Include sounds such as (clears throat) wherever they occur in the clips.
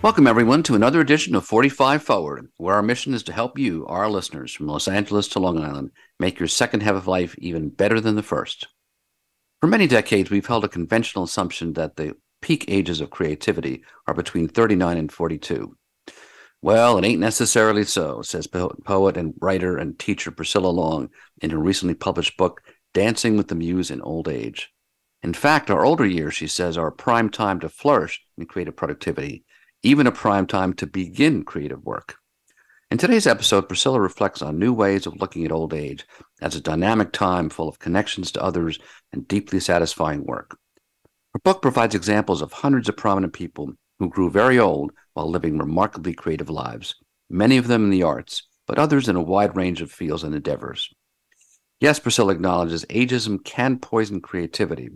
Welcome, everyone, to another edition of 45 Forward, where our mission is to help you, our listeners from Los Angeles to Long Island, make your second half of life even better than the first. For many decades, we've held a conventional assumption that the peak ages of creativity are between 39 and 42. Well, it ain't necessarily so, says poet and writer and teacher Priscilla Long in her recently published book, Dancing with the Muse in Old Age. In fact, our older years, she says, are a prime time to flourish in creative productivity even a prime time to begin creative work. In today's episode, Priscilla reflects on new ways of looking at old age as a dynamic time full of connections to others and deeply satisfying work. Her book provides examples of hundreds of prominent people who grew very old while living remarkably creative lives, many of them in the arts, but others in a wide range of fields and endeavors. Yes, Priscilla acknowledges ageism can poison creativity,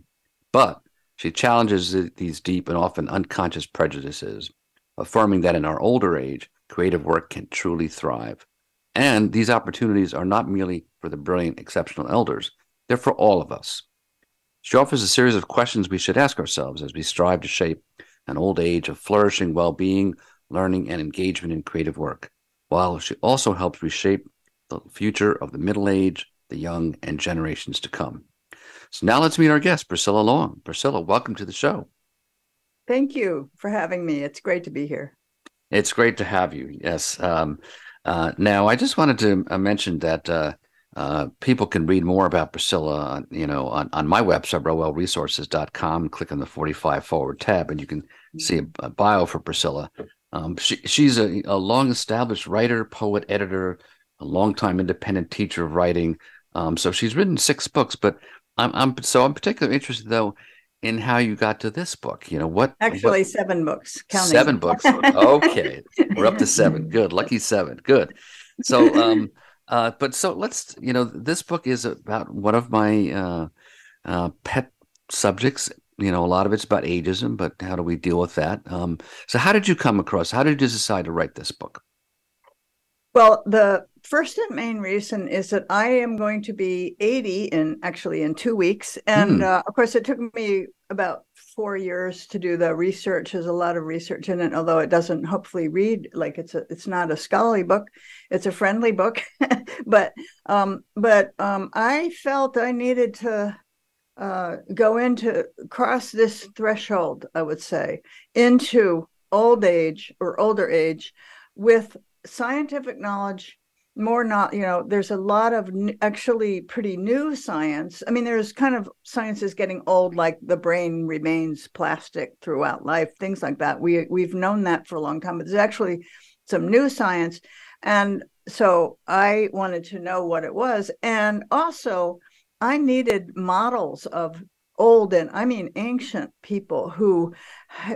but she challenges these deep and often unconscious prejudices affirming that in our older age, creative work can truly thrive. And these opportunities are not merely for the brilliant, exceptional elders, they're for all of us. She offers a series of questions we should ask ourselves as we strive to shape an old age of flourishing well being, learning, and engagement in creative work, while she also helps reshape the future of the middle age, the young, and generations to come. So now let's meet our guest, Priscilla Long. Priscilla, welcome to the show. Thank you for having me. It's great to be here. It's great to have you. Yes. Um, uh, now, I just wanted to uh, mention that uh, uh, people can read more about Priscilla, you know, on, on my website, roelresources.com. Click on the 45 forward tab, and you can see a, a bio for Priscilla. Um, she, she's a, a long established writer, poet, editor, a longtime independent teacher of writing. Um, so she's written six books, but I'm, I'm so I'm particularly interested though in how you got to this book. You know what? Actually, what, seven books. Counting. Seven books. Okay, we're up to seven. Good, lucky seven. Good. So, um, uh, but so let's. You know, this book is about one of my uh, uh, pet subjects. You know, a lot of it's about ageism, but how do we deal with that? Um, so, how did you come across? How did you decide to write this book? Well, the first and main reason is that I am going to be 80 in actually in two weeks. And mm. uh, of course, it took me about four years to do the research. There's a lot of research in it, although it doesn't hopefully read like it's a it's not a scholarly book. It's a friendly book. (laughs) but um, but um, I felt I needed to uh, go into cross this threshold, I would say, into old age or older age with scientific knowledge more not you know there's a lot of actually pretty new science. I mean there's kind of science is getting old like the brain remains plastic throughout life things like that. We we've known that for a long time but there's actually some new science. And so i wanted to know what it was. And also i needed models of old and i mean ancient people who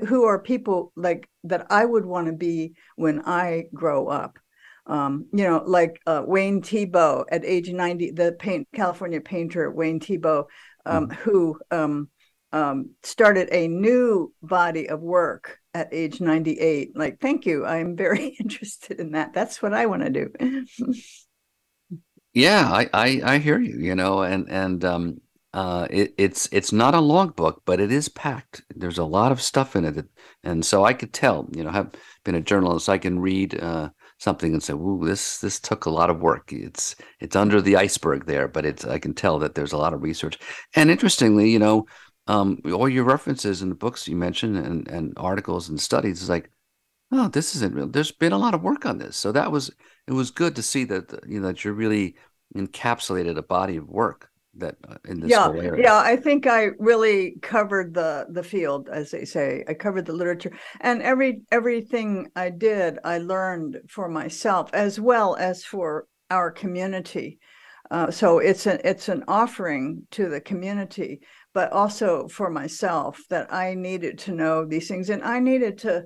who are people like that i would want to be when i grow up um, you know, like uh, Wayne Thiebaud at age 90, the paint, California painter Wayne Thiebaud, um, mm. who um, um, started a new body of work at age 98. Like, thank you. I'm very (laughs) interested in that. That's what I want to do. (laughs) yeah, I, I, I hear you, you know, and, and, um, uh, it, it's it's not a logbook, but it is packed. There's a lot of stuff in it, and so I could tell. You know, I've been a journalist, I can read uh, something and say, "Ooh, this this took a lot of work. It's it's under the iceberg there, but it's I can tell that there's a lot of research." And interestingly, you know, um, all your references in the books you mentioned and and articles and studies is like, oh, this isn't real. There's been a lot of work on this, so that was it was good to see that you know that you're really encapsulated a body of work that uh, in this yeah, whole area. Yeah, I think I really covered the the field, as they say. I covered the literature, and every everything I did, I learned for myself as well as for our community. Uh, so it's an it's an offering to the community, but also for myself that I needed to know these things, and I needed to.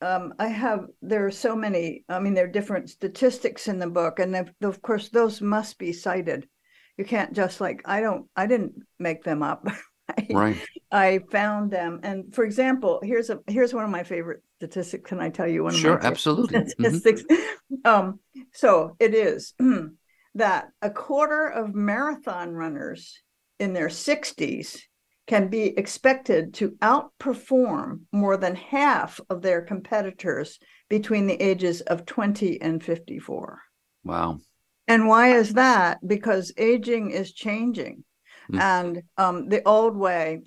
Um, I have there are so many. I mean, there are different statistics in the book, and of course, those must be cited you can't just like I don't I didn't make them up. (laughs) I, right. I found them, and for example, here's a here's one of my favorite statistics. Can I tell you one? Sure, absolutely. Mm-hmm. Statistics. Mm-hmm. (laughs) Um, so it is (clears throat) that a quarter of marathon runners in their 60s can be expected to outperform more than half of their competitors between the ages of 20 and 54. Wow. And why is that? Because aging is changing. Mm. And um, the old way,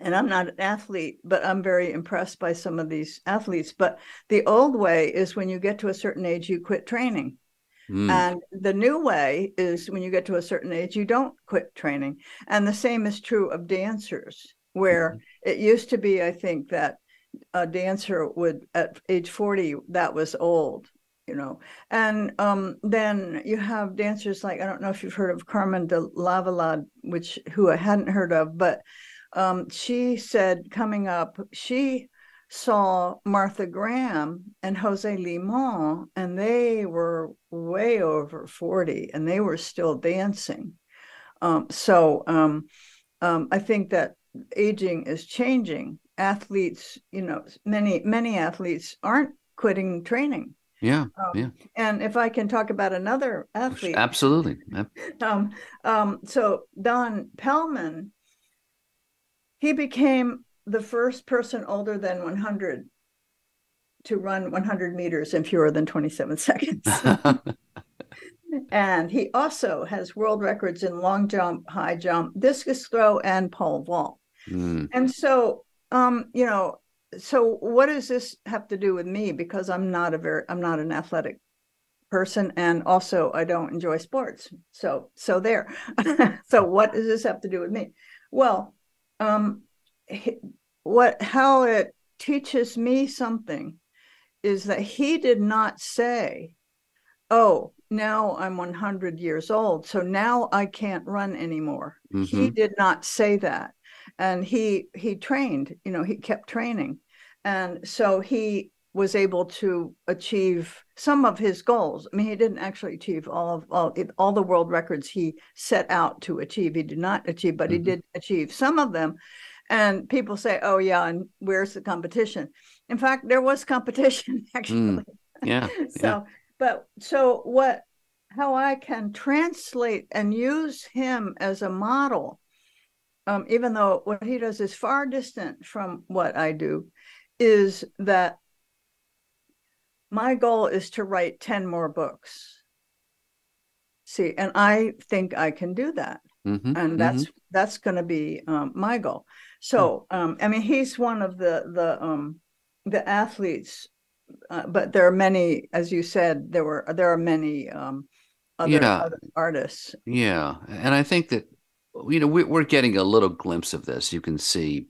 and I'm not an athlete, but I'm very impressed by some of these athletes. But the old way is when you get to a certain age, you quit training. Mm. And the new way is when you get to a certain age, you don't quit training. And the same is true of dancers, where mm-hmm. it used to be, I think, that a dancer would, at age 40, that was old you know. And um, then you have dancers like i don't know if you've heard of carmen de lavallade which who i hadn't heard of but um, she said coming up she saw martha graham and jose limon and they were way over 40 and they were still dancing. Um, so um, um, i think that aging is changing. Athletes you know many many athletes aren't quitting training yeah, um, yeah. And if I can talk about another athlete, absolutely. um, um, so Don Pellman, he became the first person older than 100 to run 100 meters in fewer than 27 (laughs) seconds. (laughs) and he also has world records in long jump, high jump, discus throw, and pole vault. Mm. And so, um, you know, so what does this have to do with me? Because i'm not a very i'm not an athletic person and also i don't enjoy sports. So so there. (laughs) So what does this have to do with me? Well um what how it teaches me something is that he did not say oh now i'm 100 years old so now i can't run anymore. Mm-hmm. he did not say that and he he trained you know he kept training and so he was able to achieve some of his goals. I mean, he didn't actually achieve all of all, all the world records he set out to achieve. He did not achieve, but mm-hmm. he did achieve some of them. And people say, "Oh yeah, and where's the competition?" In fact, there was competition (laughs) actually. Mm. Yeah. (laughs) so, yeah. but so what? How I can translate and use him as a model, um, even though what he does is far distant from what I do, is that my goal is to write 10 more books. See, and I think I can do that. Mm-hmm, and that's mm-hmm. that's going to be um, my goal. So, hmm. um, I mean, he's one of the the um, the athletes, uh, but there are many, as you said, there were there are many um, other, yeah. other artists. Yeah, and I think that you know we, are getting a little glimpse of this. You can see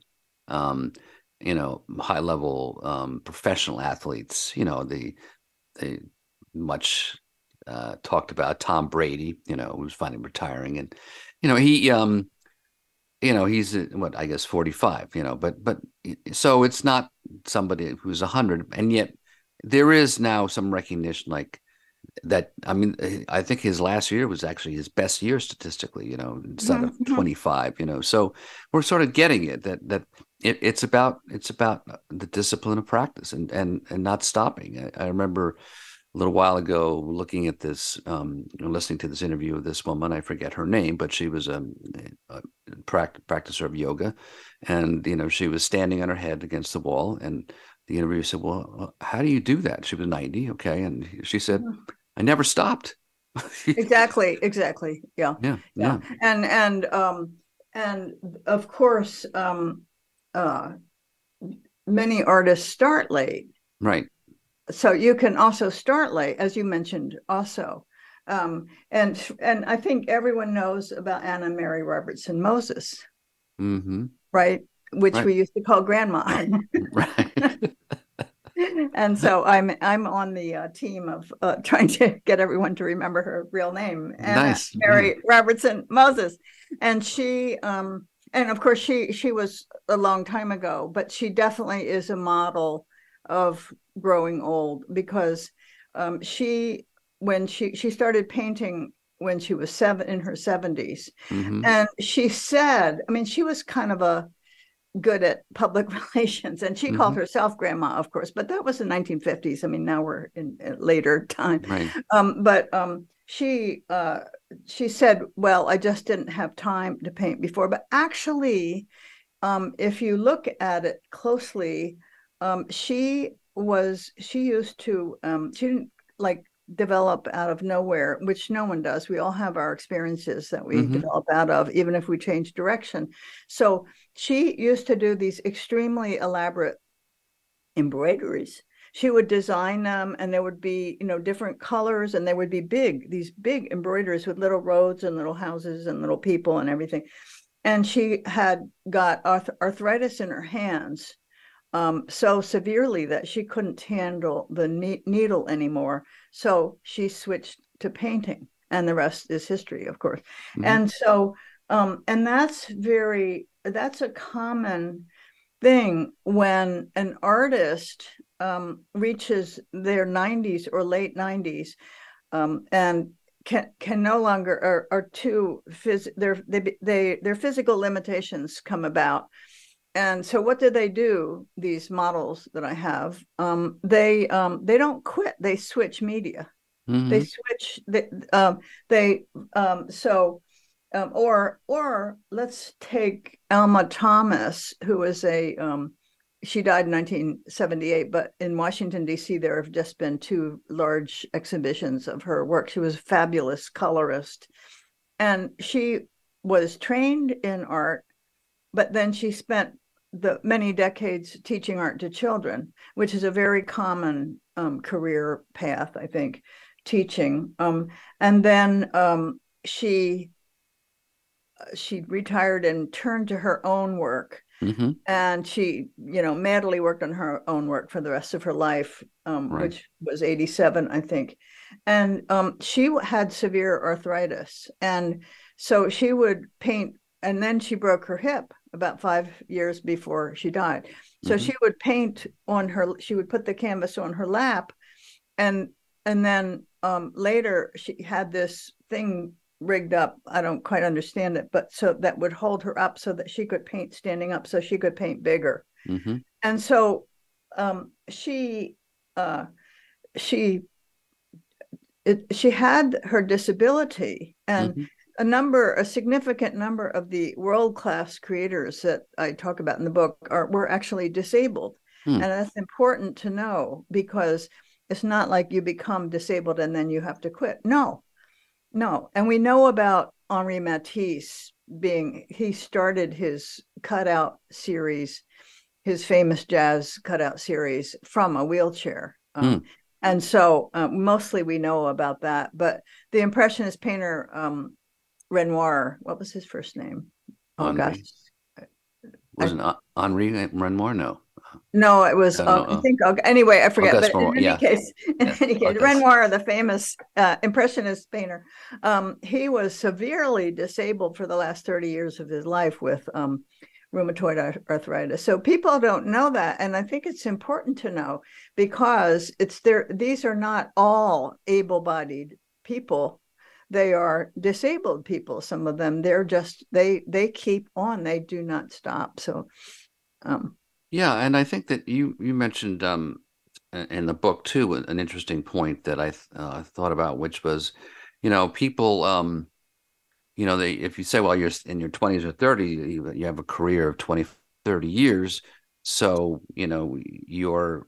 um, you know high level um, professional athletes you know the the much uh, talked about Tom Brady you know who's finally retiring and you know he um you know he's uh, what I guess 45 you know but but so it's not somebody who's 100 and yet there is now some recognition like that I mean I think his last year was actually his best year statistically you know instead mm-hmm. of 25 you know so we're sort of getting it that that it, it's about it's about the discipline of practice and and and not stopping I, I remember a little while ago looking at this um, listening to this interview of this woman i forget her name but she was a, a practicer of yoga and you know she was standing on her head against the wall and the interviewer said, Well, how do you do that? She was 90. Okay. And she said, hmm. I never stopped. (laughs) exactly. Exactly. Yeah. yeah. Yeah. Yeah. And, and, um, and of course, um, uh, many artists start late. Right. So you can also start late, as you mentioned, also. Um, and and I think everyone knows about Anna Mary Robertson Moses, mm-hmm. right? Which right. we used to call Grandma. right. (laughs) (laughs) and so I'm I'm on the uh, team of uh, (laughs) trying to get everyone to remember her real name, Anna nice. Mary yeah. Robertson Moses, and she um and of course she she was a long time ago, but she definitely is a model of growing old because um, she when she she started painting when she was seven in her 70s. Mhm. And she said, I mean, she was kind of a good at public (laughs) relations and she called herself grandma, of course, but that was the 1950s. I mean, now we're in a later time. Right. Um, but um, she uh, she said, "Well, I just didn't have time to paint before." But actually, um, if you look at it closely, um, she was she used to um, she didn't like develop out of nowhere, which no one does. We all have our experiences that we Mhm. develop out of, even if we change direction. So she used to do these extremely elaborate embroideries she would design them and there would be you know different colors and they would be big these big embroideries with little roads and little houses and little people and everything and she had got arth- arthritis in her hands um, so severely that she couldn't handle the ne- needle anymore so she switched to painting and the rest is history of course Mhm. and so um, and that's very that's a common thing when an artist um, reaches their 90s or late 90s um, and can can no longer are, are too phys- their they, they their physical limitations come about and so what do they do these models that i have? Um, they um, they don't quit they switch media. They Mhm. switch they um they um so um or or let's take Alma Thomas who is a um she died in 1978 but in Washington DC there have just been two large exhibitions of her work. She was a fabulous colorist. And she was trained in art but then she spent the many decades teaching art to children which is a very common um, career path i think teaching. Um, and then um, she uh, she retired and turned to her own work. Mhm. and she you know madly worked on her own work for the rest of her life um, Right. which was 87 i think. And um, she had severe arthritis. And so she would paint and then she broke her hip about five years before she died so Mhm. she would paint on her she would put the canvas on her lap and and then um, later she had this thing rigged up i don't quite understand it but so that would hold her up so that she could paint standing up so she could paint bigger Mhm. and so um, she uh, she it, she had her disability and Mhm. A number a significant number of the world class creators that i talk about in the book are were actually disabled. Hmm. and that's important to know because it's not like you become disabled and then you have to quit. No no. And we know about henri matisse being he started his cutout series his famous jazz cutout series from a wheelchair. Um, and so uh, mostly we know about that but the impressionist painter um, renoir what was his first name oh Henri. gosh Wasn't Hen- Henri Renoir? No. No, it was. No, Uh, I uh, think. Okay, anyway, I forget. Auguste But in Renoir, any yeah. case, (laughs) in Yeah, any case, Auguste. Renoir, the famous uh, impressionist painter, um, he was severely disabled for the last thirty years of his life with um, rheumatoid arthritis. So people don't know that, and I think it's important to know because it's there. These are not all able-bodied people. They are disabled people. Some of them. They're just they they keep on. They do not stop. So. Um, Yeah, and I think that you you mentioned um in the book too an interesting point that I uh, thought about, which was, you know, people um, you know, they if you say, well, you're in your 20s or 30s, you, you have a career of 20, 30 years, so you know you're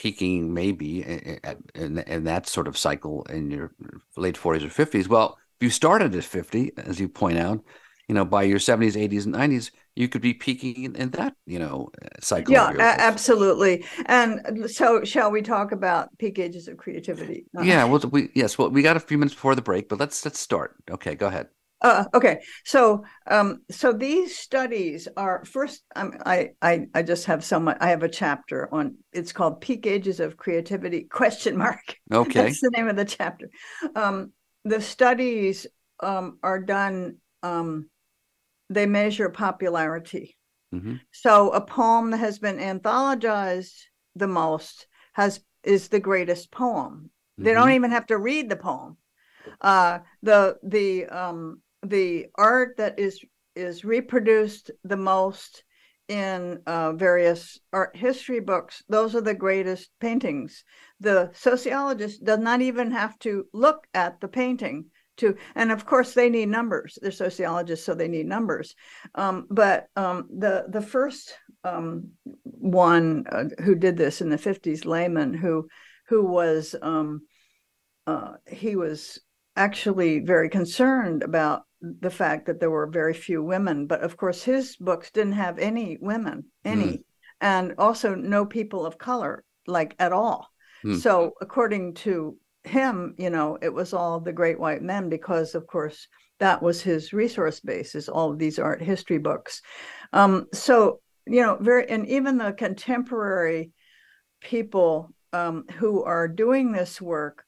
peaking maybe i- i- at, in, in that sort of cycle in your late 40s or 50s. Well, if you started at 50, as you point out, you know, by your 70s, 80s, and 90s, you could be peaking in, in that, you know, cycle. Yeah, absolutely. And so, shall we talk about peak ages of creativity? Uh, Yeah, well, we yes, well, we got a few minutes before the break, but let's let's start. Okay, go ahead. Uh, okay. So, um, so these studies are first. Um, I, I, I just have so much. I have a chapter on. It's called "Peak Ages of Creativity?" (laughs) Question mark. Okay, That's the name of the chapter. Um, the studies um, are done. Um, they measure popularity. hmm So a poem that has been anthologized the most has is the greatest poem. They don't even have to read the poem. Uh, the the um, the art that is is reproduced the most in uh, various art history books. Those are the greatest paintings. The sociologist does not even have to look at the painting to, and of course they need numbers. They're sociologists, so they need numbers. Um, but um, the the first um, one uh, who did this in the fifties, Lehman, who who was um, uh, he was actually very concerned about the fact that there were very few women. But of course, his books didn't have any women, any, mm. and also no people of color, like at all. Mm. So, according to him, you know, it was all the great white men because, of course, that was his resource base, is all of these art history books. Um, so, you know, very, and even the contemporary people um, who are doing this work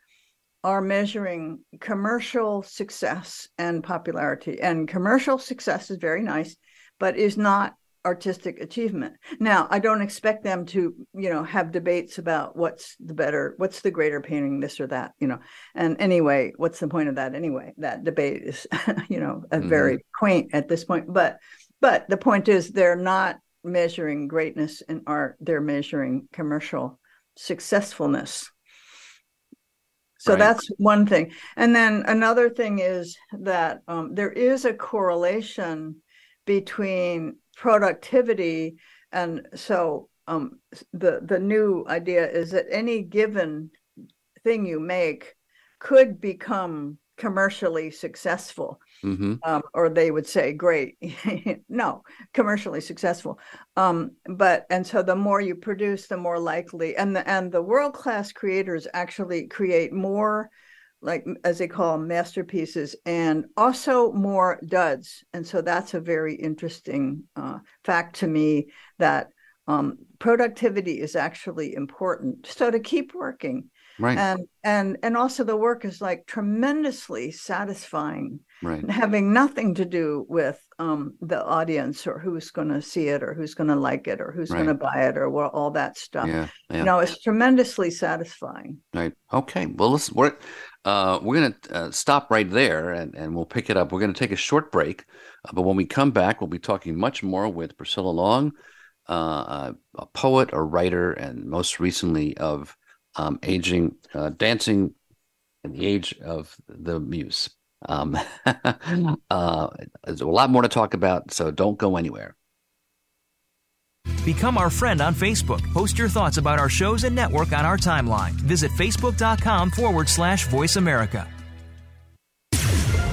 are measuring commercial success and popularity. And commercial success is very nice, but is not artistic achievement. Now, I don't expect them to, you know, have debates about what's the better, what's the greater painting, this or that, you know. And anyway, what's the point of that anyway? That debate is, (laughs) you know, mm-hmm. very quaint at this point. But but the point is they're not measuring greatness in art, they're measuring commercial successfulness. So right. that's one thing. And then another thing is that um, there is a correlation between productivity and so um, the the new idea is that any given thing you make could become commercially successful mm-hmm. um, or they would say great. (laughs) No commercially successful. Um, but and so the more you produce the more likely and the and the world class creators actually create more like as they call them, masterpieces and also more duds. And so that's a very interesting uh, fact to me that um, productivity is actually important. So to keep working right. and and and also the work is like tremendously satisfying right having nothing to do with um the audience or who's going to see it or who's going to like it or who's right. going to buy it or well, all that stuff yeah, yeah. you know it's tremendously satisfying right okay well listen we're uh we're going to uh, stop right there and and we'll pick it up we're going to take a short break uh, but when we come back we'll be talking much more with priscilla long uh, a poet a writer and most recently of um, aging, uh, dancing in the age of the muse. Um, (laughs) uh, there's a lot more to talk about, so don't go anywhere. Become our friend on Facebook. Post your thoughts about our shows and network on our timeline. Visit facebook.com forward slash voice America.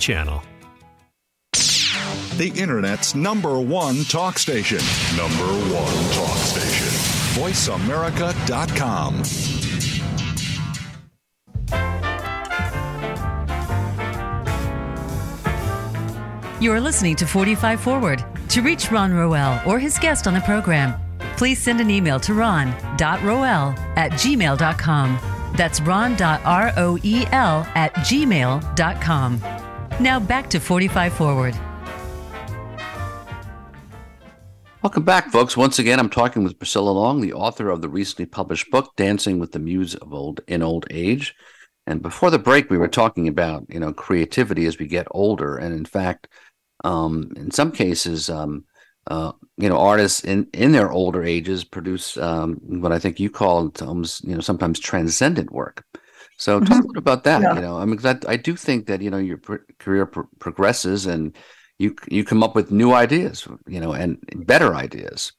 Channel. The Internet's number one talk station. Number one talk station. VoiceAmerica.com. You are listening to 45 Forward. To reach Ron Roel or his guest on the program, please send an email to ron.roel at gmail.com. That's ron.roel at gmail.com. Now back to 45 Forward. Welcome back, folks. Once again, I'm talking with Priscilla Long, the author of the recently published book, Dancing with the Muse of Old in Old Age. And before the break, we were talking about, you know, creativity as we get older. And in fact, um, in some cases, um, uh, you know, artists in, in their older ages produce um, what I think you call almost, you know, sometimes transcendent work. So talk mm-hmm. a little about that. Yeah. You know, I mean, I, I do think that you know your pr- career pr- progresses and you you come up with new ideas, you know, and better ideas.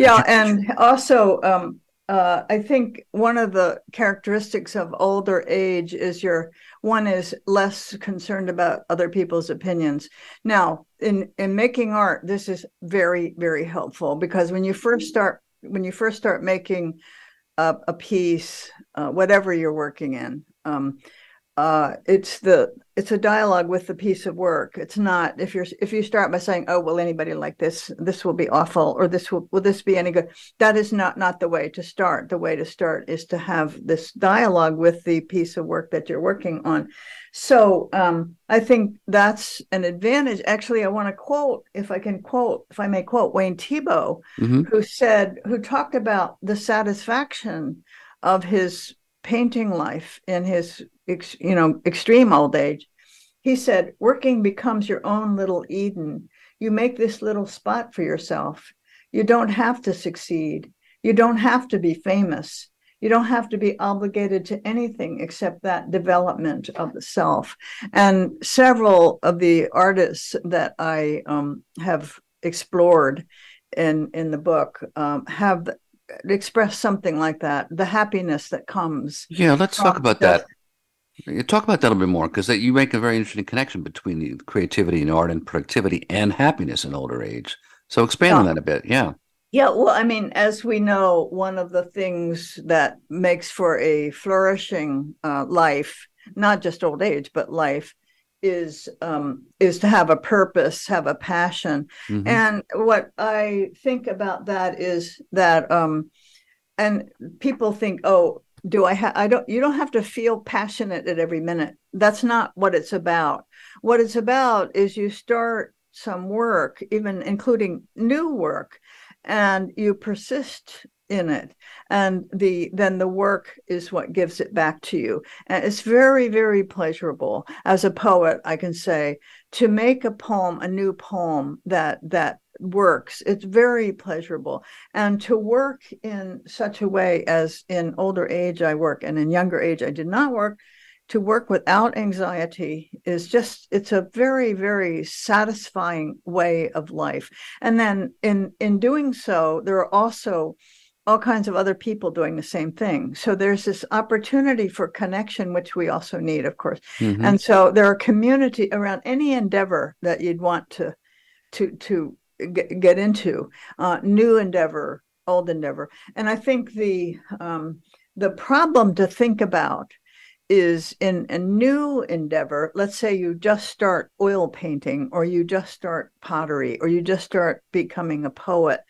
Yeah, and also um, uh, I think one of the characteristics of older age is your one is less concerned about other people's opinions. Now, in in making art, this is very very helpful because when you first start when you first start making a, a piece, uh, whatever you're working in, um, uh, it's the it's a dialogue with the piece of work. It's not if you're if you start by saying, "Oh, will anybody like this? This will be awful," or "This will will this be any good?" That is not not the way to start. The way to start is to have this dialogue with the piece of work that you're working on. So um, I think that's an advantage. Actually, I want to quote, if I can quote, if I may quote Wayne Thiebaud, mm-hmm. who said, who talked about the satisfaction of his painting life in his you know extreme old age he said working becomes your own little eden. You make this little spot for yourself. You don't have to succeed. You don't have to be famous. You don't have to be obligated to anything except that development of the self. And several of the artists that i um, have explored in in the book um, have express something like that the happiness that comes yeah let's talk about that. talk about that a little bit more because you make a very interesting connection between the creativity and art and productivity and happiness in older age. So expand yeah. on that a bit yeah. Yeah well i mean as we know one of the things that makes for a flourishing uh, life not just old age but life is um, is to have a purpose, have a passion. Mm-hmm. And what I think about that is that, um, and people think, oh, do I have? I don't. You don't have to feel passionate at every minute. That's not what it's about. What it's about is you start some work, even including new work, and you persist in it. And the then the work is what gives it back to you. And it's very very pleasurable. As a poet i can say to make a poem a new poem that that works it's very pleasurable. And to work in such a way as in older age i work and in younger age i did not work to work without anxiety is just it's a very very satisfying way of life. And then in in doing so there are also all kinds of other people doing the same thing. So there's this opportunity for connection, which we also need, of course. Mm-hmm. And so there are community around any endeavor that you'd want to to to get, get into, uh, new endeavor, old endeavor. And I think the um, the problem to think about is in a new endeavor. Let's say you just start oil painting, or you just start pottery, or you just start becoming a poet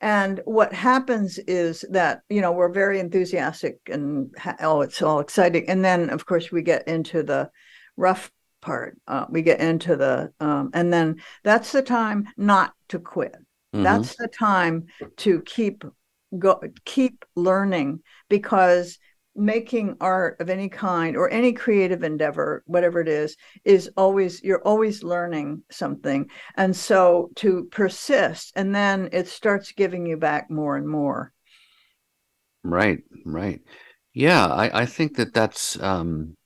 and what happens is that, you know, we're very enthusiastic and, oh, it's all exciting. And then, of course, we get into the rough part. Uh, we get into the, um, and then that's the time not to quit. Mm-hmm. That's the time to keep go keep learning because making art of any kind or any creative endeavor whatever it is is always you're always learning something. And so to persist and then it starts giving you back more and more. Right right. Yeah i i think that that's um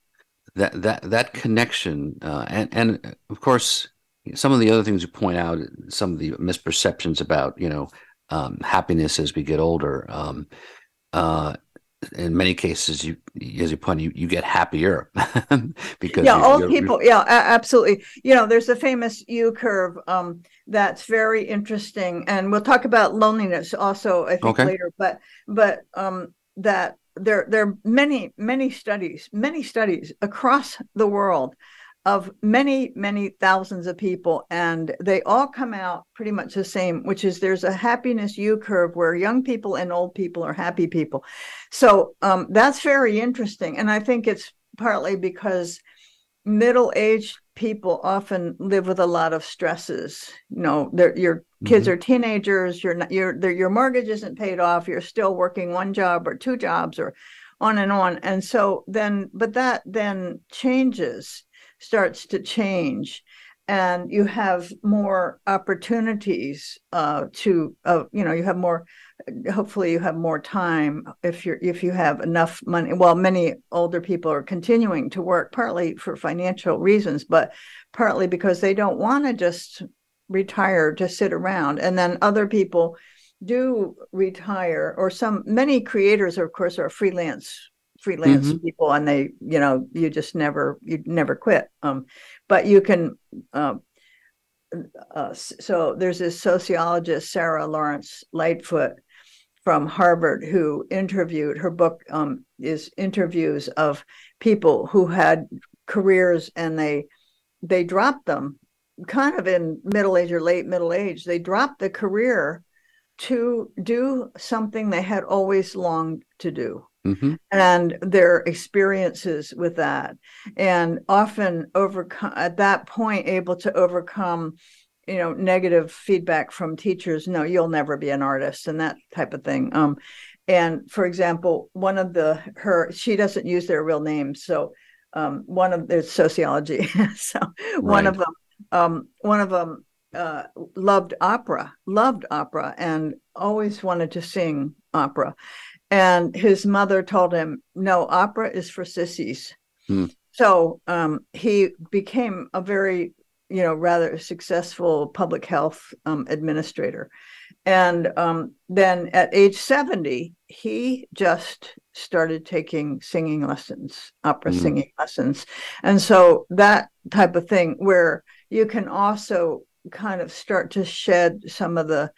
that that that connection uh and and of course some of the other things you point out some of the misperceptions about you know um happiness as we get older um uh in many cases you as you point you, you get happier (laughs) because yeah old people yeah absolutely you know there's a famous u curve um, that's very interesting and we'll talk about loneliness also i think okay. later but but um, that there there are many many studies many studies across the world of many, many thousands of people, and they all come out pretty much the same, which is there's a happiness U curve where young people and old people are happy people. So um, that's very interesting. And I think it's partly because middle aged people often live with a lot of stresses. You know, your kids mm-hmm. are teenagers, your your your mortgage isn't paid off, you're still working one job or two jobs or on and on. And so then, but that then changes starts to change and you have more opportunities uh, to uh, you know you have more hopefully you have more time if you're if you have enough money. Well many older people are continuing to work partly for financial reasons but partly because they don't want to just retire to sit around. And then other people do retire or some many creators of course are freelance freelance mm-hmm. people and they you know you just never you never quit um but you can uh, uh, so there's this sociologist sara lawrence lightfoot from harvard who interviewed her book um, is interviews of people who had careers and they they dropped them kind of in middle age or late middle age they dropped the career to do something they had always longed to do mm-hmm. and their experiences with that and often overcome at that point able to overcome you know negative feedback from teachers no you'll never be an artist and that type of thing um and for example one of the her she doesn't use their real names so um one of their sociology (laughs) so right. one of them um one of them uh, loved opera, loved opera, and always wanted to sing opera. And his mother told him, "No, opera is for sissies." Hmm. So um, he became a very, you know, rather successful public health um, administrator. And um, then at age 70, he just started taking singing lessons, opera mm. singing lessons. And so that type of thing, where you can also kind of start to shed some of the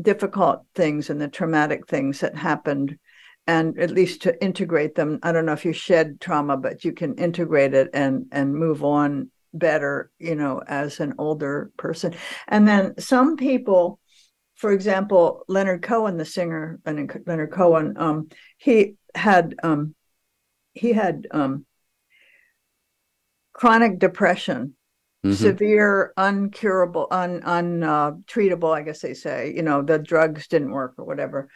difficult things and the traumatic things that happened and at least to integrate them. I don't know if you shed trauma but you can integrate it and and move on better you know as an older person. And then some people for example leonard cohen the singer leonard cohen um he had um he had um chronic depression mm-hmm. severe, uncurable, un untreatable. Uh, I guess they say. You know, the drugs didn't work or whatever.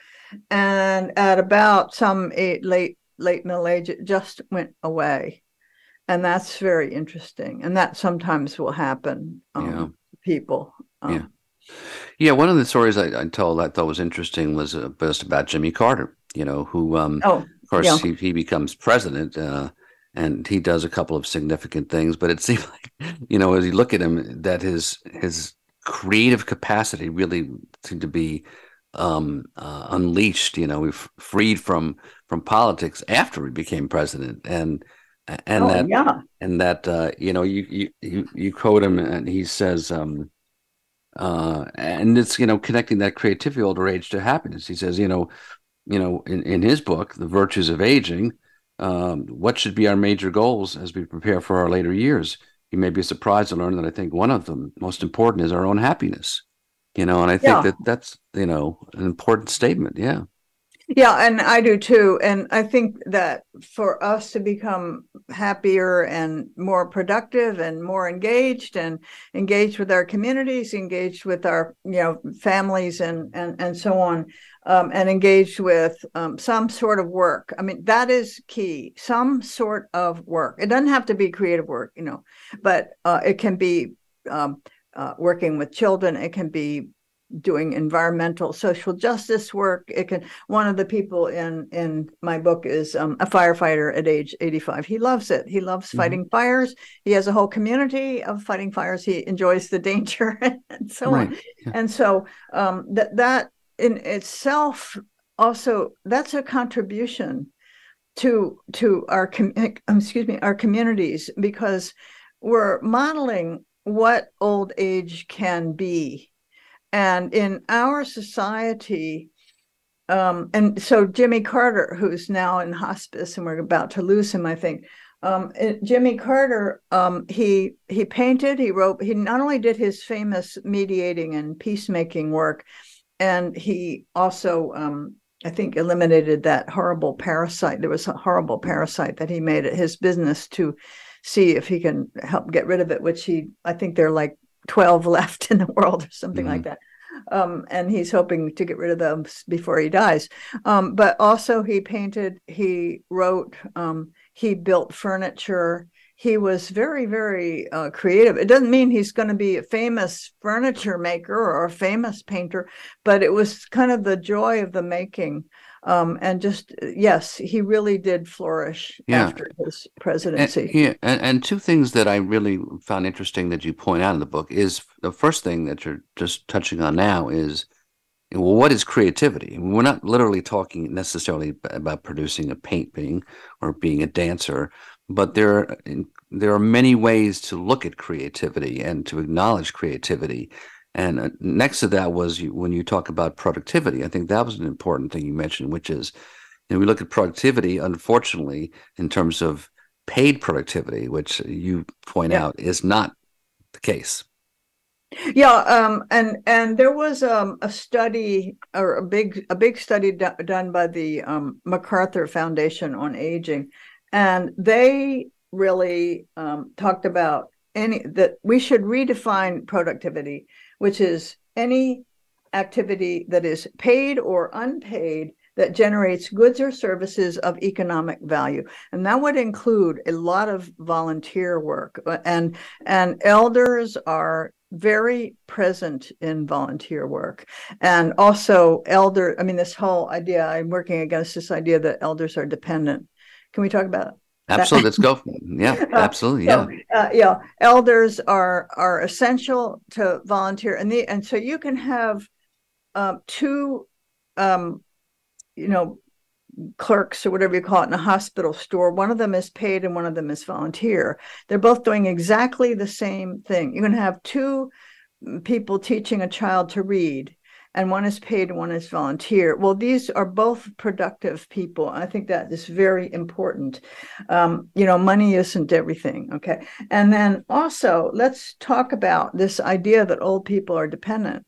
And at about some eight, late late middle age, it just went away, and that's very interesting. And that sometimes will happen. Um, yeah. People. Um, yeah. Yeah, one of the stories I, I told I thought was interesting was uh, just about Jimmy Carter. You know, who um, oh, of course yeah. he, he becomes president, uh, and he does a couple of significant things. But it (laughs) seemed like, you know, as you look at him, that his his creative capacity really seemed to be um, uh, unleashed. You know, we've freed from from politics after he became president, and and oh, that yeah. and that uh, you know you you you quote him, and he says. Um, uh, and it's you know connecting that creativity older age to happiness. He says, you know, you know, in, in his book, The Virtues of Aging, um, what should be our major goals as we prepare for our later years. You may be surprised to learn that I think one of them, most important, is our own happiness. You know, and I think yeah. that that's you know an important statement. Yeah. Yeah, and I do too. And I think that for us to become happier and more productive and more engaged and engaged with our communities, engaged with our you know families and and and so on, um, and engaged with um, some sort of work. I mean, that is key. Some sort of work. It doesn't have to be creative work, you know, but uh, it can be um, uh, working with children. It can be doing environmental social justice work it can one of the people in in my book is um, a firefighter at age 85 he loves it he loves mm-hmm. fighting fires he has a whole community of fighting fires he enjoys the danger (laughs) and so right. on yeah. and so um, that that in itself also that's a contribution to to our com- excuse me our communities because we're modeling what old age can be and in our society, um, and so Jimmy Carter, who's now in hospice, and we're about to lose him, I think. Um, it, Jimmy Carter, um, he he painted, he wrote, he not only did his famous mediating and peacemaking work, and he also, um, I think, eliminated that horrible parasite. There was a horrible parasite that he made it his business to see if he can help get rid of it, which he, I think, there are like 12 (laughs) left in the world or something mm-hmm. like that. Um, and he's hoping to get rid of them before he dies. Um, but also, he painted, he wrote, um, he built furniture, he was very, very uh, creative. It doesn't mean he's going to be a famous furniture maker or a famous painter, but it was kind of the joy of the making. Um, and just yes, he really did flourish Yeah. after his presidency. And, yeah, and, and two things that I really found interesting that you point out in the book is the first thing that you're just touching on now is well, what is creativity? We're not literally talking necessarily about producing a painting or being a dancer, but there are, there are many ways to look at creativity and to acknowledge creativity. And uh, next to that was when you talk about productivity. I think that was an important thing you mentioned, which is you know, we look at productivity, unfortunately, in terms of paid productivity, which you point Yeah. out is not the case. Yeah, um, and and there was um, a study or a big a big study do- done by the um, MacArthur Foundation on Aging, and they really um, talked about any that we should redefine productivity, which is any activity that is paid or unpaid that generates goods or services of economic value. And that would include a lot of volunteer work. Uh, and and elders are very present in volunteer work. And also elder i mean this whole idea i'm working against this idea that elders are dependent can we talk about it? Absolutely. Let's go. (laughs) Yeah, absolutely. Yeah. so, uh, yeah, elders are are essential to volunteer, and the and so you can have um, two, um, you know, clerks or whatever you call it in a hospital store. One of them is paid, and one of them is volunteer. They're both doing exactly the same thing. You can have two people teaching a child to read and one is paid and one is volunteer. Well, these are both productive people. I think that is very important. Um, you know, money isn't everything. Okay. And then also, let's talk about this idea that old people are dependent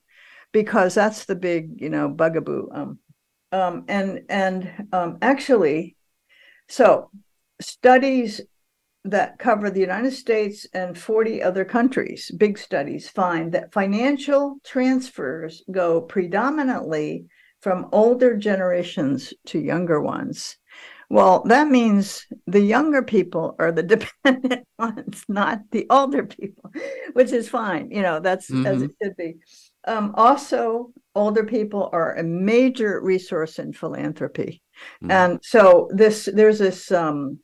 because that's the big, you know, bugaboo. Um, um, and and um, actually, so studies that cover the United States and 40 other countries, big studies, find that financial transfers go predominantly from older generations to younger ones. Well, that means the younger people are the (laughs) dependent ones, not the older people, which is fine. You know, that's as it should be. Um, also, older people are a major resource in philanthropy. Mhm. And so this there's this um,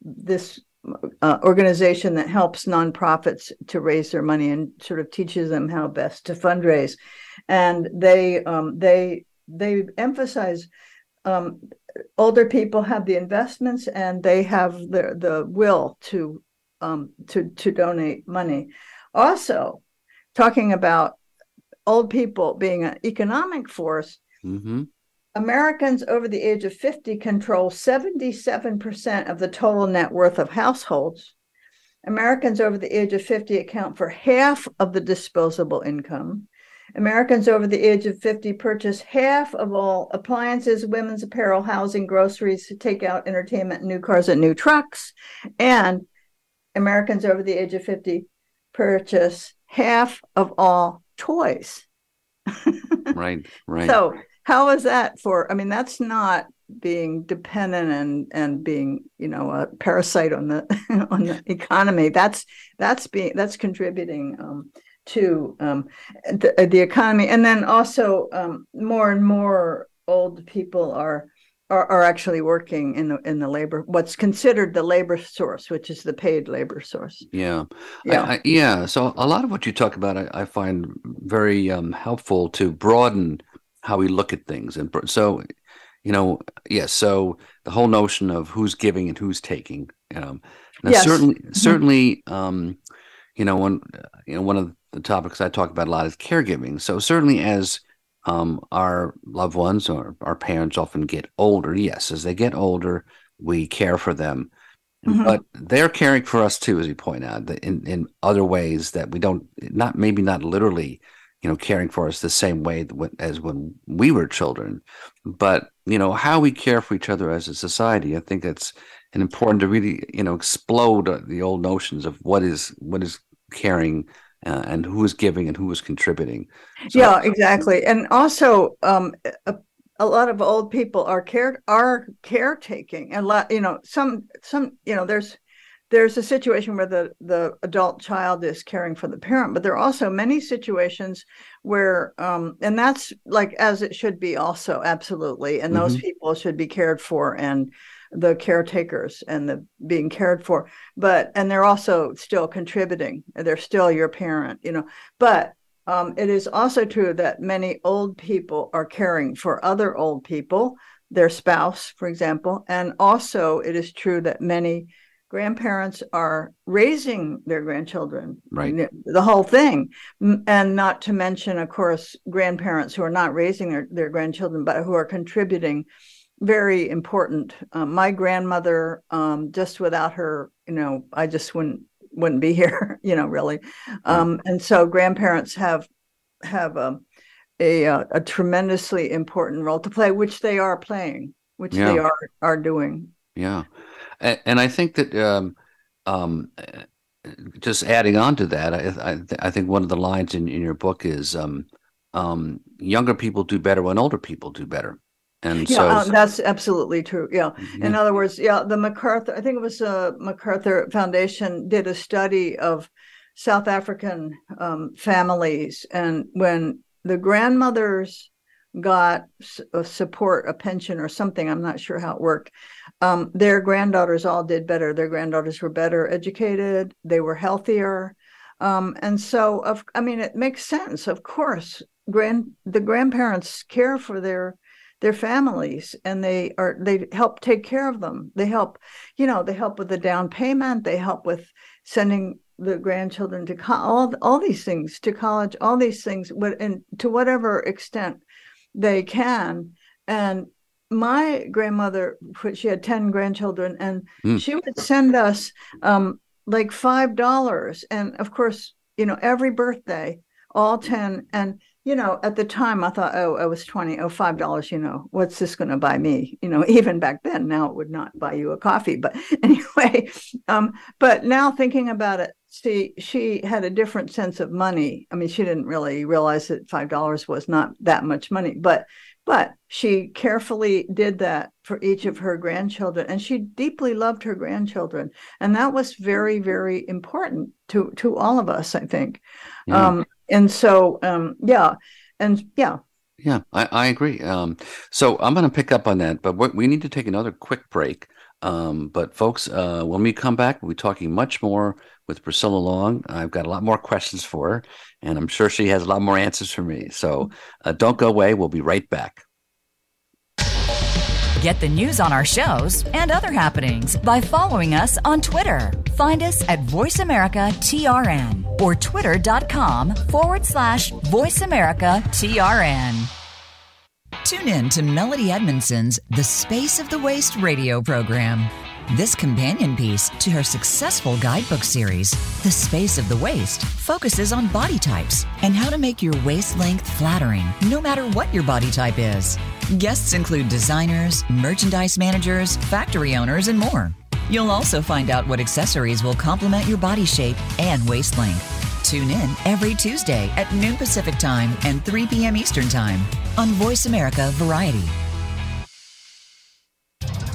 this uh, organization that helps nonprofits to raise their money and sort of teaches them how best to fundraise, and they um, they they emphasize um, older people have the investments and they have the the will to um, to to donate money. Also, talking about old people being an economic force, hmm Americans over the age of 50 control 77% of the total net worth of households. Americans over the age of 50 account for half of the disposable income. Americans over the age of 50 purchase half of all appliances, women's apparel, housing, groceries, takeout, entertainment, new cars, and new trucks. And Americans over the age of 50 purchase half of all toys. (laughs) Right. Right. So how is that for? I mean, that's not being dependent and and being you know a parasite on the (laughs) on the economy. That's that's being that's contributing um, to um, the, the economy, and then also um, more and more old people are. Are, are actually working in the in the labor what's considered the labor source, which is the paid labor source. Yeah. Yeah. I, I, yeah. So a lot of what you talk about, I, I find very um, helpful to broaden how we look at things. And so, you know, yes. so the whole notion of who's giving and who's taking. Um, now Yes. certainly, Mhm. certainly, um, you know, one, you know, one of the topics I talk about a lot is caregiving. So certainly, as um, our loved ones or our parents often get older, yes, as they get older, we care for them Mhm. but they're caring for us too, as you point out, in, in other ways that we don't, not maybe not literally, you know, caring for us the same way as when we were children, but you know how we care for each other as a society. I think it's important to really, you know, explode uh, the old notions of what is what is caring uh, and who is giving and who is contributing. So- yeah exactly and also um a, a lot of old people are care are caretaking and lot you know some some you know there's there's a situation where the the adult child is caring for the parent but there are also many situations where um and that's like as it should be also absolutely and those Mhm. people should be cared for and the caretakers and the being cared for but and they're also still contributing they're still your parent you know but um, it is also true that many old people are caring for other old people their spouse for example and also it is true that many grandparents are raising their grandchildren Right. the whole thing. And not to mention of course grandparents who are not raising their, their grandchildren but who are contributing very important. Um, my grandmother um, just without her you know i just wouldn't wouldn't be (laughs) here you know really. Um, and so grandparents have have a, a uh, a tremendously important role to play which they are playing which they are are doing. Yeah, and, and I think that um, um, uh, just adding on to that, I, I, th- I think one of the lines in, in your book is um, um, younger people do better when older people do better, and yeah so uh, that's absolutely true yeah. In other words yeah the macarthur i think it was the macarthur foundation did a study of south african um, families and when the grandmothers got a support a pension or something i'm not sure how it worked. Um, their granddaughters all did better. Their granddaughters were better educated. They were healthier. Um, and so of i mean it makes sense of course. Grand the grandparents care for their their families and they are they help take care of them. They help you know they help with the down payment. They help with sending the grandchildren to all all these things to college all these things but and to whatever extent they can. And my grandmother she had 10 grandchildren and Hmm. she would send us um like five dollars. And of course you know every birthday all 10 and you know at the time i thought oh i was 20 oh five dollars you know what's this going to buy me? You know (laughs) even back then now it would not buy you a coffee but (laughs) anyway um but now thinking about it see she had a different sense of money. I mean she didn't really realize that five dollars was not that much money but but she carefully did that for each of her grandchildren and she deeply loved her grandchildren and that was very very important to to all of us i think. Yeah. um and so um yeah and yeah Yeah, I, I agree. Um, so I'm going to pick up on that, but we need to take another quick break. Um, but folks, uh, when we come back, we'll be talking much more with Priscilla Long. I've got a lot more questions for her, and I'm sure she has a lot more answers for me. So uh, don't go away. We'll be right back. Get the news on our shows and other happenings by following us on Twitter. Find us at VoiceAmericaTRN or twitter.com forward slash VoiceAmericaTRN. Tune in to Melody Edmondson's The Space of the Waist radio program. This companion piece to her successful guidebook series, The Space of the Waist, focuses on body types and how to make your waist length flattering no matter what your body type is. Guests include designers, merchandise managers, factory owners, and more. You'll also find out what accessories will complement your body shape and waist length. Tune in every Tuesday at noon Pacific Time and 3 p.m. Eastern Time on Voice America Variety.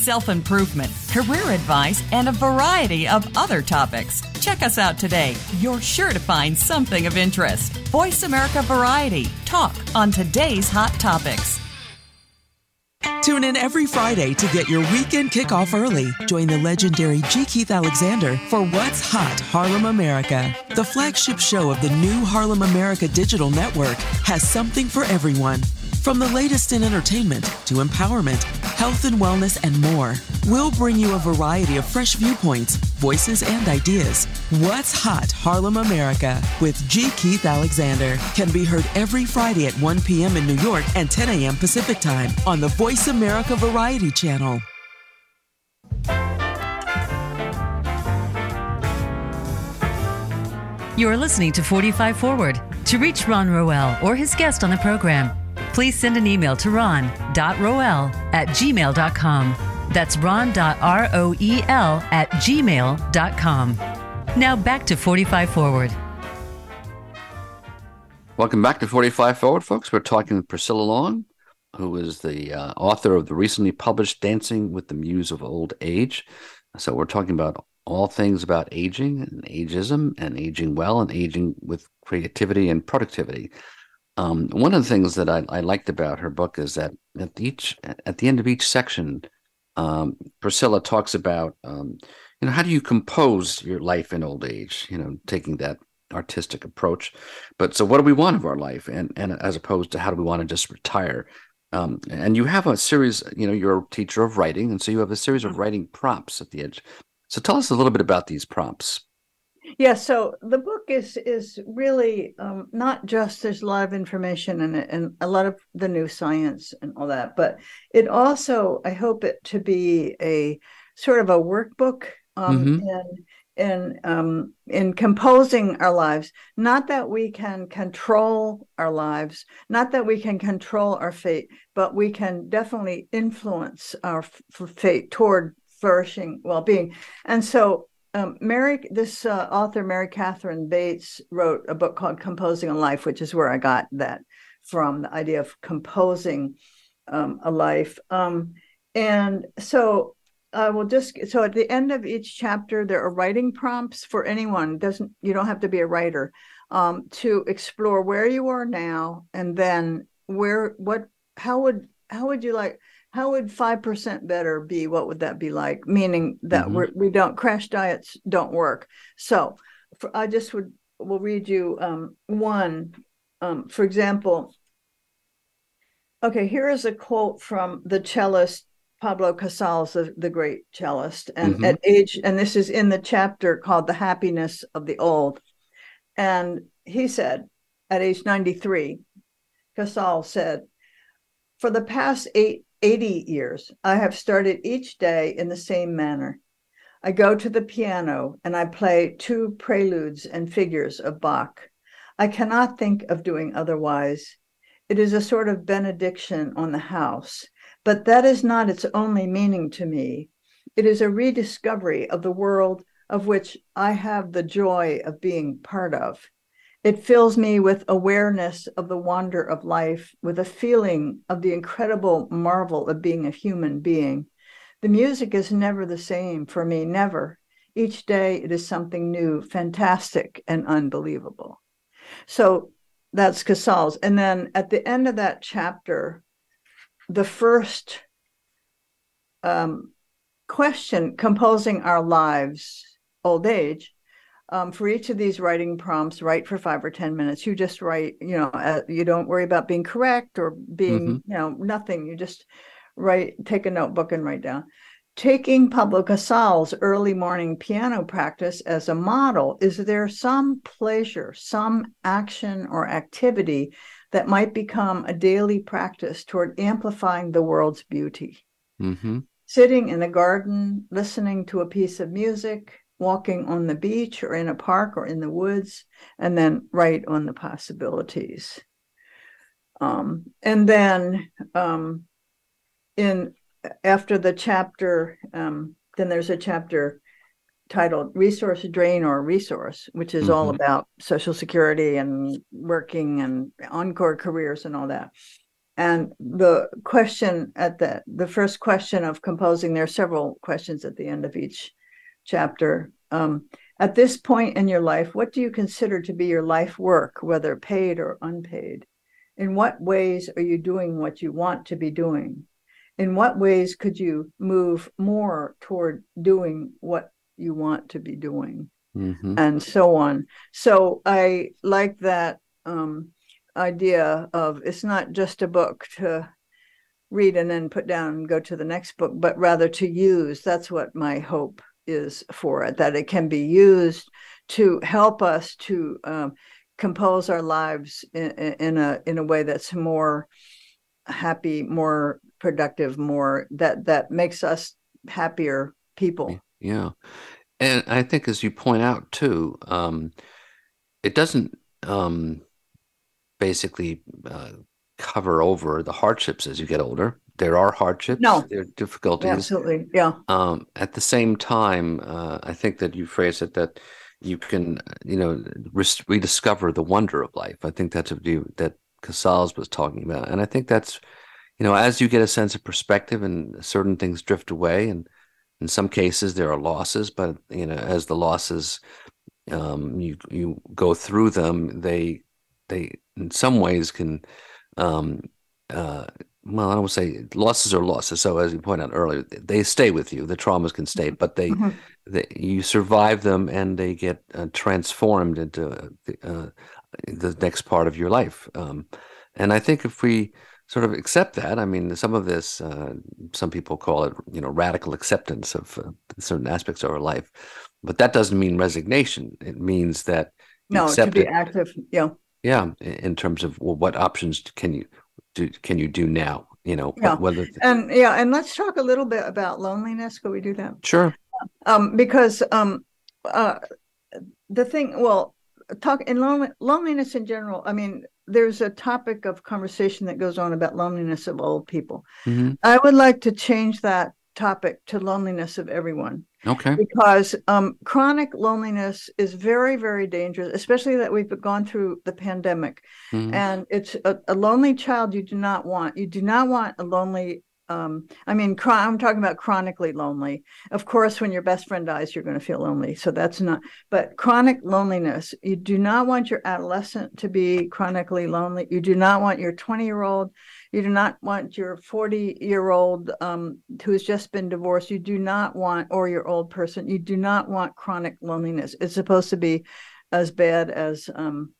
self improvement, career advice, and a variety of other topics. Check us out today. You're sure to find something of interest. Voice America Variety. Talk on today's hot topics. Tune in every Friday to get your weekend kickoff early. Join the legendary G. Keith Alexander for What's Hot Harlem America. The flagship show of the new Harlem America Digital Network has something for everyone. From the latest in entertainment to empowerment, health and wellness, and more, we'll bring you a variety of fresh viewpoints, voices, and ideas. What's Hot Harlem America with G. Keith Alexander can be heard every Friday at 1 p.m. in New York and 10 a.m. Pacific Time on the Voice America Variety Channel. You are listening to 45 Forward. To reach Ron Roel or his guest on the program, please send an email to ron.roel at gmail.com. That's ron.roel at gmail.com. Now back to 45 Forward. Welcome back to 45 Forward, folks. We're talking with Priscilla Long, who is the uh, author of the recently published Dancing with the Muse of Old Age. So we're talking about all things about aging and ageism and aging well and aging with creativity and productivity. Um, one of the things that I, I, liked about her book is that at each at the end of each section, um, Priscilla talks about um, you know how do you compose your life in old age? You know, taking that artistic approach. But so, what do we want of our life, and and as opposed to how do we want to just retire? Um, and you have a series. You know, you're a teacher of writing, and so you have a series of mm-hmm. writing prompts at the edge. So, tell us a little bit about these prompts. Yeah, so the book is is really um, not just there's a lot of information and and a lot of the new science and all that, but it also I hope it to be a sort of a workbook um, mm-hmm. in in um, in composing our lives. Not that we can control our lives, not that we can control our fate, but we can definitely influence our f- fate toward flourishing well-being. And so um, Mary, this uh, author, Mary Catherine Bates, wrote a book called Composing a Life, which is where I got that from the idea of composing um, a life. Um, and so I will just so at the end of each chapter, there are writing prompts for anyone. Doesn't you don't have to be a writer um, to explore where you are now, and then where what how would how would you like how would 5% better be? What would that be like? Meaning that mm-hmm. we're, we don't crash diets don't work. So for, i just would will read you um, one um, for example. Okay here is a quote from the cellist pablo casals the, the great cellist and mm-hmm. at age and this is in the chapter called the happiness of the old. And he said at age 93 casals said for the past eight 80 years, I have started each day in the same manner. I go to the piano and I play two preludes and fugues of Bach. I cannot think of doing otherwise. It is a sort of benediction on the house, but that is not its only meaning to me. It is a rediscovery of the world of which I have the joy of being part of. It fills me with awareness of the wonder of life, with a feeling of the incredible marvel of being a human being. The music is never the same for me, never. Each day it is something new, fantastic, and unbelievable. So that's Casals. And then at the end of that chapter, the first um, question, composing our lives, old age, um, for each of these writing prompts, write for five or 10 minutes. You just write, you know, uh, you don't worry about being correct or being, mm-hmm. you know, nothing. You just write, take a notebook and write down. Taking Pablo Casals' early morning piano practice as a model, is there some pleasure, some action or activity that might become a daily practice toward amplifying the world's beauty? Mm-hmm. Sitting in a garden, listening to a piece of music, walking on the beach or in a park or in the woods, and then write on the possibilities. Um, and then um, in after the chapter, um, then there's a chapter titled Resource Drain or Resource, which is mm-hmm. all about Social Security and working and encore careers and all that. And the question at the the first question of composing, there are several questions at the end of each chapter. Um, at this point in your life, what do you consider to be your life work, whether paid or unpaid? In what ways are you doing what you want to be doing? In what ways could you move more toward doing what you want to be doing? Mm-hmm. And so on. So I like that um, idea of it's not just a book to read and then put down and go to the next book, but rather to use. That's what my hope is for it, that it can be used to help us to um, compose our lives in, in, a in a way that's more happy, more productive, more that that makes us happier people. Yeah, and I think as you point out too, um, it doesn't um, basically uh, cover over the hardships as you get older. There are hardships. No. there are difficulties. Absolutely. Yeah. Um, at the same time, uh, I think that you phrase it that you can, you know, res- rediscover the wonder of life. I think that's what you that Casals was talking about, and I think that's, you know, as you get a sense of perspective and certain things drift away, and in some cases there are losses, but you know, as the losses, um, you you go through them, they they in some ways can, um, uh, well, I don't say losses are losses. So as you point out earlier, they stay with you. The traumas can stay, but they, Mhm. they you survive them and they get uh, transformed into uh, the next part of your life. Um, and I think if we sort of accept that, I mean, some of this, uh, some people call it, you know, radical acceptance of uh, certain aspects of our life, but that doesn't mean resignation. It means that No, to be it. active. Yeah. Yeah, in in terms of well, what options can you do? Can you do now? You know, Yeah. whether And yeah, and let's talk a little bit about loneliness. Could we do that? sure. um, because um, uh, the thing, well, talk in lonely, loneliness in general. I mean, there's a topic of conversation that goes on about loneliness of old people. Mhm. I would like to change that topic to loneliness of everyone Okay. because um, chronic loneliness is very, very dangerous, especially that we've gone through the pandemic. Mhm. And it's a, a lonely child you do not want. You do not want a lonely. Um, I mean, chron- I'm talking about chronically lonely. Of course, when your best friend dies, you're going to feel lonely. So that's not, but chronic loneliness, you do not want your adolescent to be chronically lonely. You do not want your 20 year old, you do not want your 40 year old um, who has just been divorced. You do not want, or your old person, you do not want chronic loneliness. It's supposed to be as bad as, um,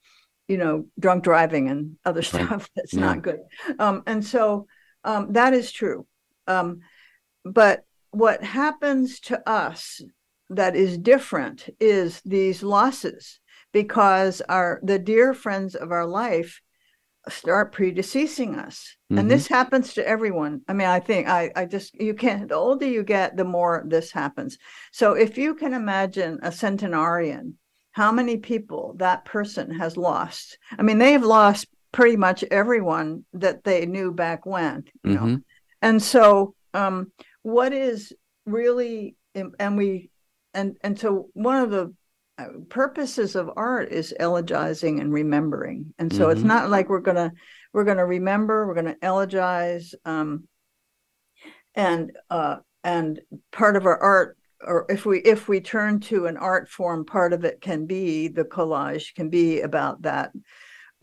you know, drunk driving and other (laughs) stuff that's Yeah. not good. Um, and so um, that is true. Um, but what happens to us that is different is these losses because our the dear friends of our life start predeceasing us. Mhm. and this happens to everyone. I mean i think i i just you can't the older you get the more this happens. So if you can imagine a centenarian how many people that person has lost? I mean they have lost pretty much everyone that they knew back when you know? Mhm. and so um what is really and we and and so one of the purposes of art is elegizing and remembering. And so it's Mhm. not like we're gonna we're gonna remember we're gonna elegize um and uh and part of our art or if we if we turn to an art form part of it can be the collage can be about that.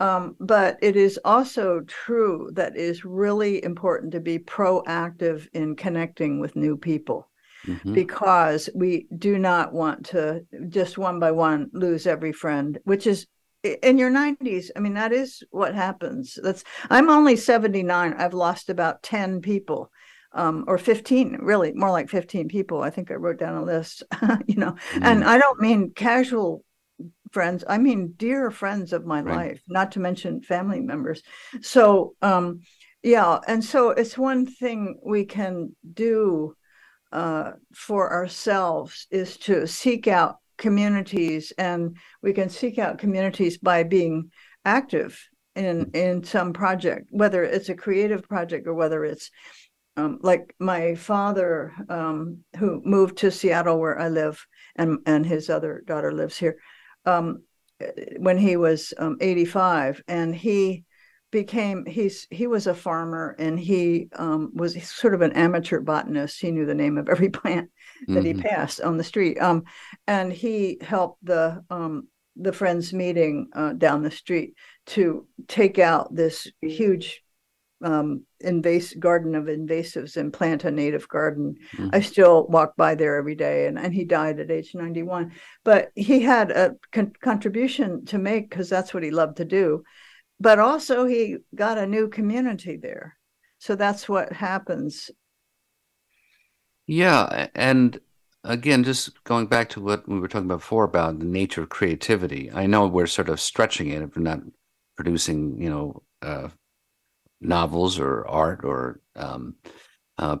Um, but it is also true that it is really important to be proactive in connecting with new people Mhm. because we do not want to just one by one lose every friend, which is in your 90s. I mean, that is what happens. That's I'm only 79. I've lost about 10 people. Um, or 15, really more like 15 people. I think I wrote down a list, (laughs) you know, and I don't mean casual friends i mean dear friends of my Right. life not to mention family members so um yeah and so it's one thing we can do uh for ourselves is to seek out communities and we can seek out communities by being active in in some project whether it's a creative project or whether it's um, like my father um, who moved to seattle where i live and and his other daughter lives here um, when he was um, 85 and he became he's he was a farmer and he um, was sort of an amateur botanist he knew the name of every (laughs) plant that he Mhm. passed on the street um, and he helped the um, the friends meeting uh, down the street to take out this huge um, invasive garden of invasives and plant a native garden. I still walk by there every day, and, and he died at age 91. But he had a con- contribution to make because that's what he loved to do. But also, he got a new community there. So that's what happens. Yeah, and again, just going back to what we were talking about before about the nature of creativity. I know we're sort of stretching it if we're not producing, you know, uh, novels or art or um, uh,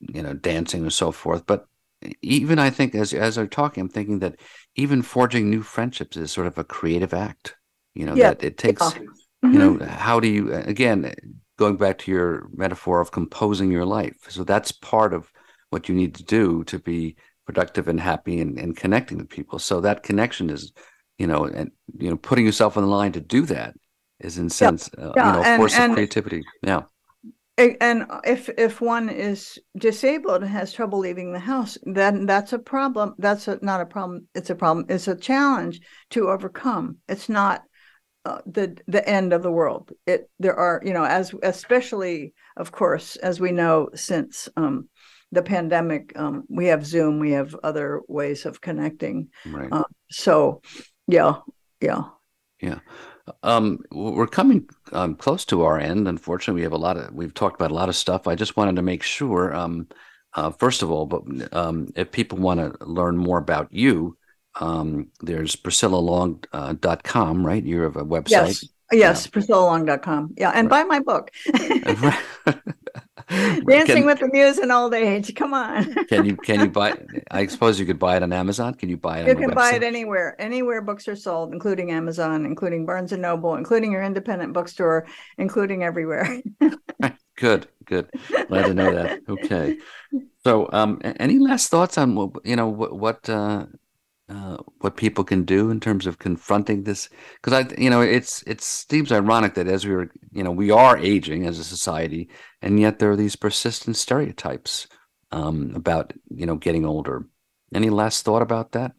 you know, dancing and so forth. But even I think as as I'm talking, I'm thinking that even forging new friendships is sort of a creative act. You know, Yeah, that it takes yeah. You know how do you again going back to your metaphor of composing your life so that's part of what you need to do to be productive and happy and, and connecting with people so that connection is you know and you know putting yourself on the line to do that is in sense uh, Yeah, you know and- force and- of creativity yeah And if if one is disabled and has trouble leaving the house, then that's a problem. That's a, not a problem. It's a problem. It's a challenge to overcome. It's not uh, the the end of the world. It there are you know as especially of course as we know since um, the pandemic, um, we have Zoom, we have other ways of connecting. right Uh, so yeah, yeah. Yeah. Um, we're coming um, close to our end. Unfortunately, we have a lot of, we've talked about a lot of stuff. I just wanted to make sure, um, uh, first of all, but um, if people want to learn more about you, um, there's priscillalong.com, uh, right? You have a website. Yes. Yes, PriscillaLong.com. Yeah, and buy my book. (laughs) Dancing Can- with the Muse in Old Age. Come on. Can you, can you buy, (laughs) I suppose you could buy it on Amazon. Can you buy it You can buy it anywhere, anywhere books are sold, including Amazon, including Barnes and Noble, including your independent bookstore, including everywhere. (laughs) Good, good. Glad to know that. Okay. So, um, any last thoughts on you know what what uh, uh, what people can do in terms of confronting this? Because I, you know, it's it seems ironic that as we are you know, we are aging as a society, and yet there are these persistent stereotypes um, about you know getting older. Any last thought about that?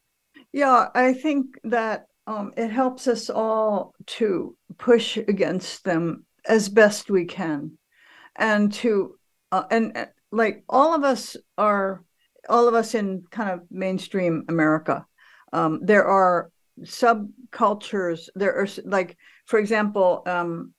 Yeah, I think that um, it helps us all to push against them as best we can, and to uh, and uh, like all of us are, all of us in kind of mainstream America. Um, there are subcultures. There are like, for example, um,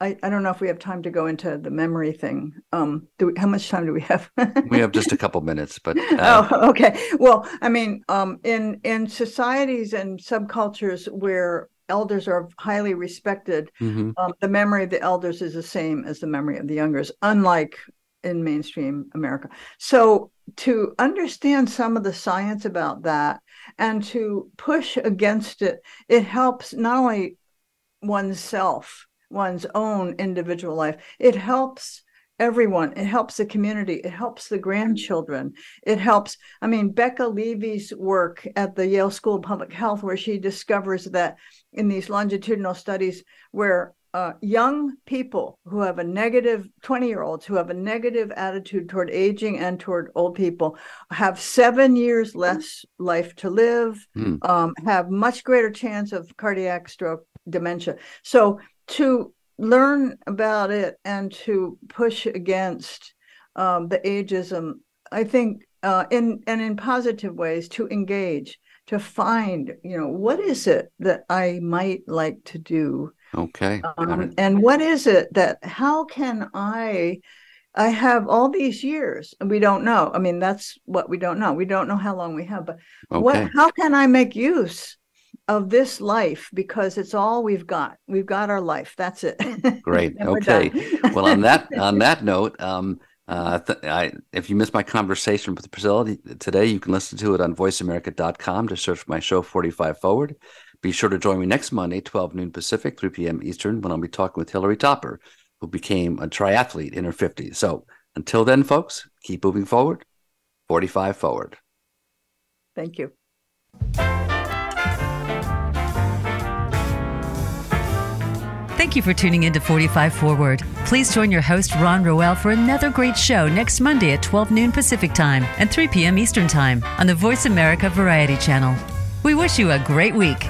I, I don't know if we have time to go into the memory thing. Um, do we, how much time do we have? (laughs) We have just a couple minutes, but (laughs) uh, oh, okay. Well, I mean, um, in in societies and subcultures where elders are highly respected, mhm. um, the memory of the elders is the same as the memory of the youngers, unlike in mainstream America. So to understand some of the science about that and to push against it, it helps not only oneself, one's own individual life, it helps everyone. It helps the community. It helps the grandchildren. It helps. I mean, Becca Levy's work at the Yale School of Public Health, where she discovers that in these longitudinal studies, where uh, young people who have a negative 20 year olds who have a negative attitude toward aging and toward old people have seven years less life to live Hmm. um, have much greater chance of cardiac stroke dementia so to learn about it and to push against um, the ageism i think uh, in and in positive ways to engage to find you know what is it that i might like to do okay. um, and what is it that how can i i have all these years and we don't know i mean that's what we don't know we don't know how long we have but what how can i make use of this life because it's all we've got we've got our life that's it Great. (laughs) Okay. well, on that (laughs) on that note, um, uh, th- I, if you missed my conversation with Priscilla t- today, you can listen to it on VoiceAmerica.com. Just search my show 45 Forward. Be sure to join me next Monday, 12 noon Pacific, 3 p.m. Eastern, when I'll be talking with Hilary Topper, who became a triathlete in her 50s. So until then, folks, keep moving forward. 45 Forward. thank you Thank you for tuning in to 45 Forward. Please join your host, Ron Roel, for another great show next Monday at 12 noon Pacific Time and 3 p.m. Eastern Time on the Voice America Variety Channel. We wish you a great week.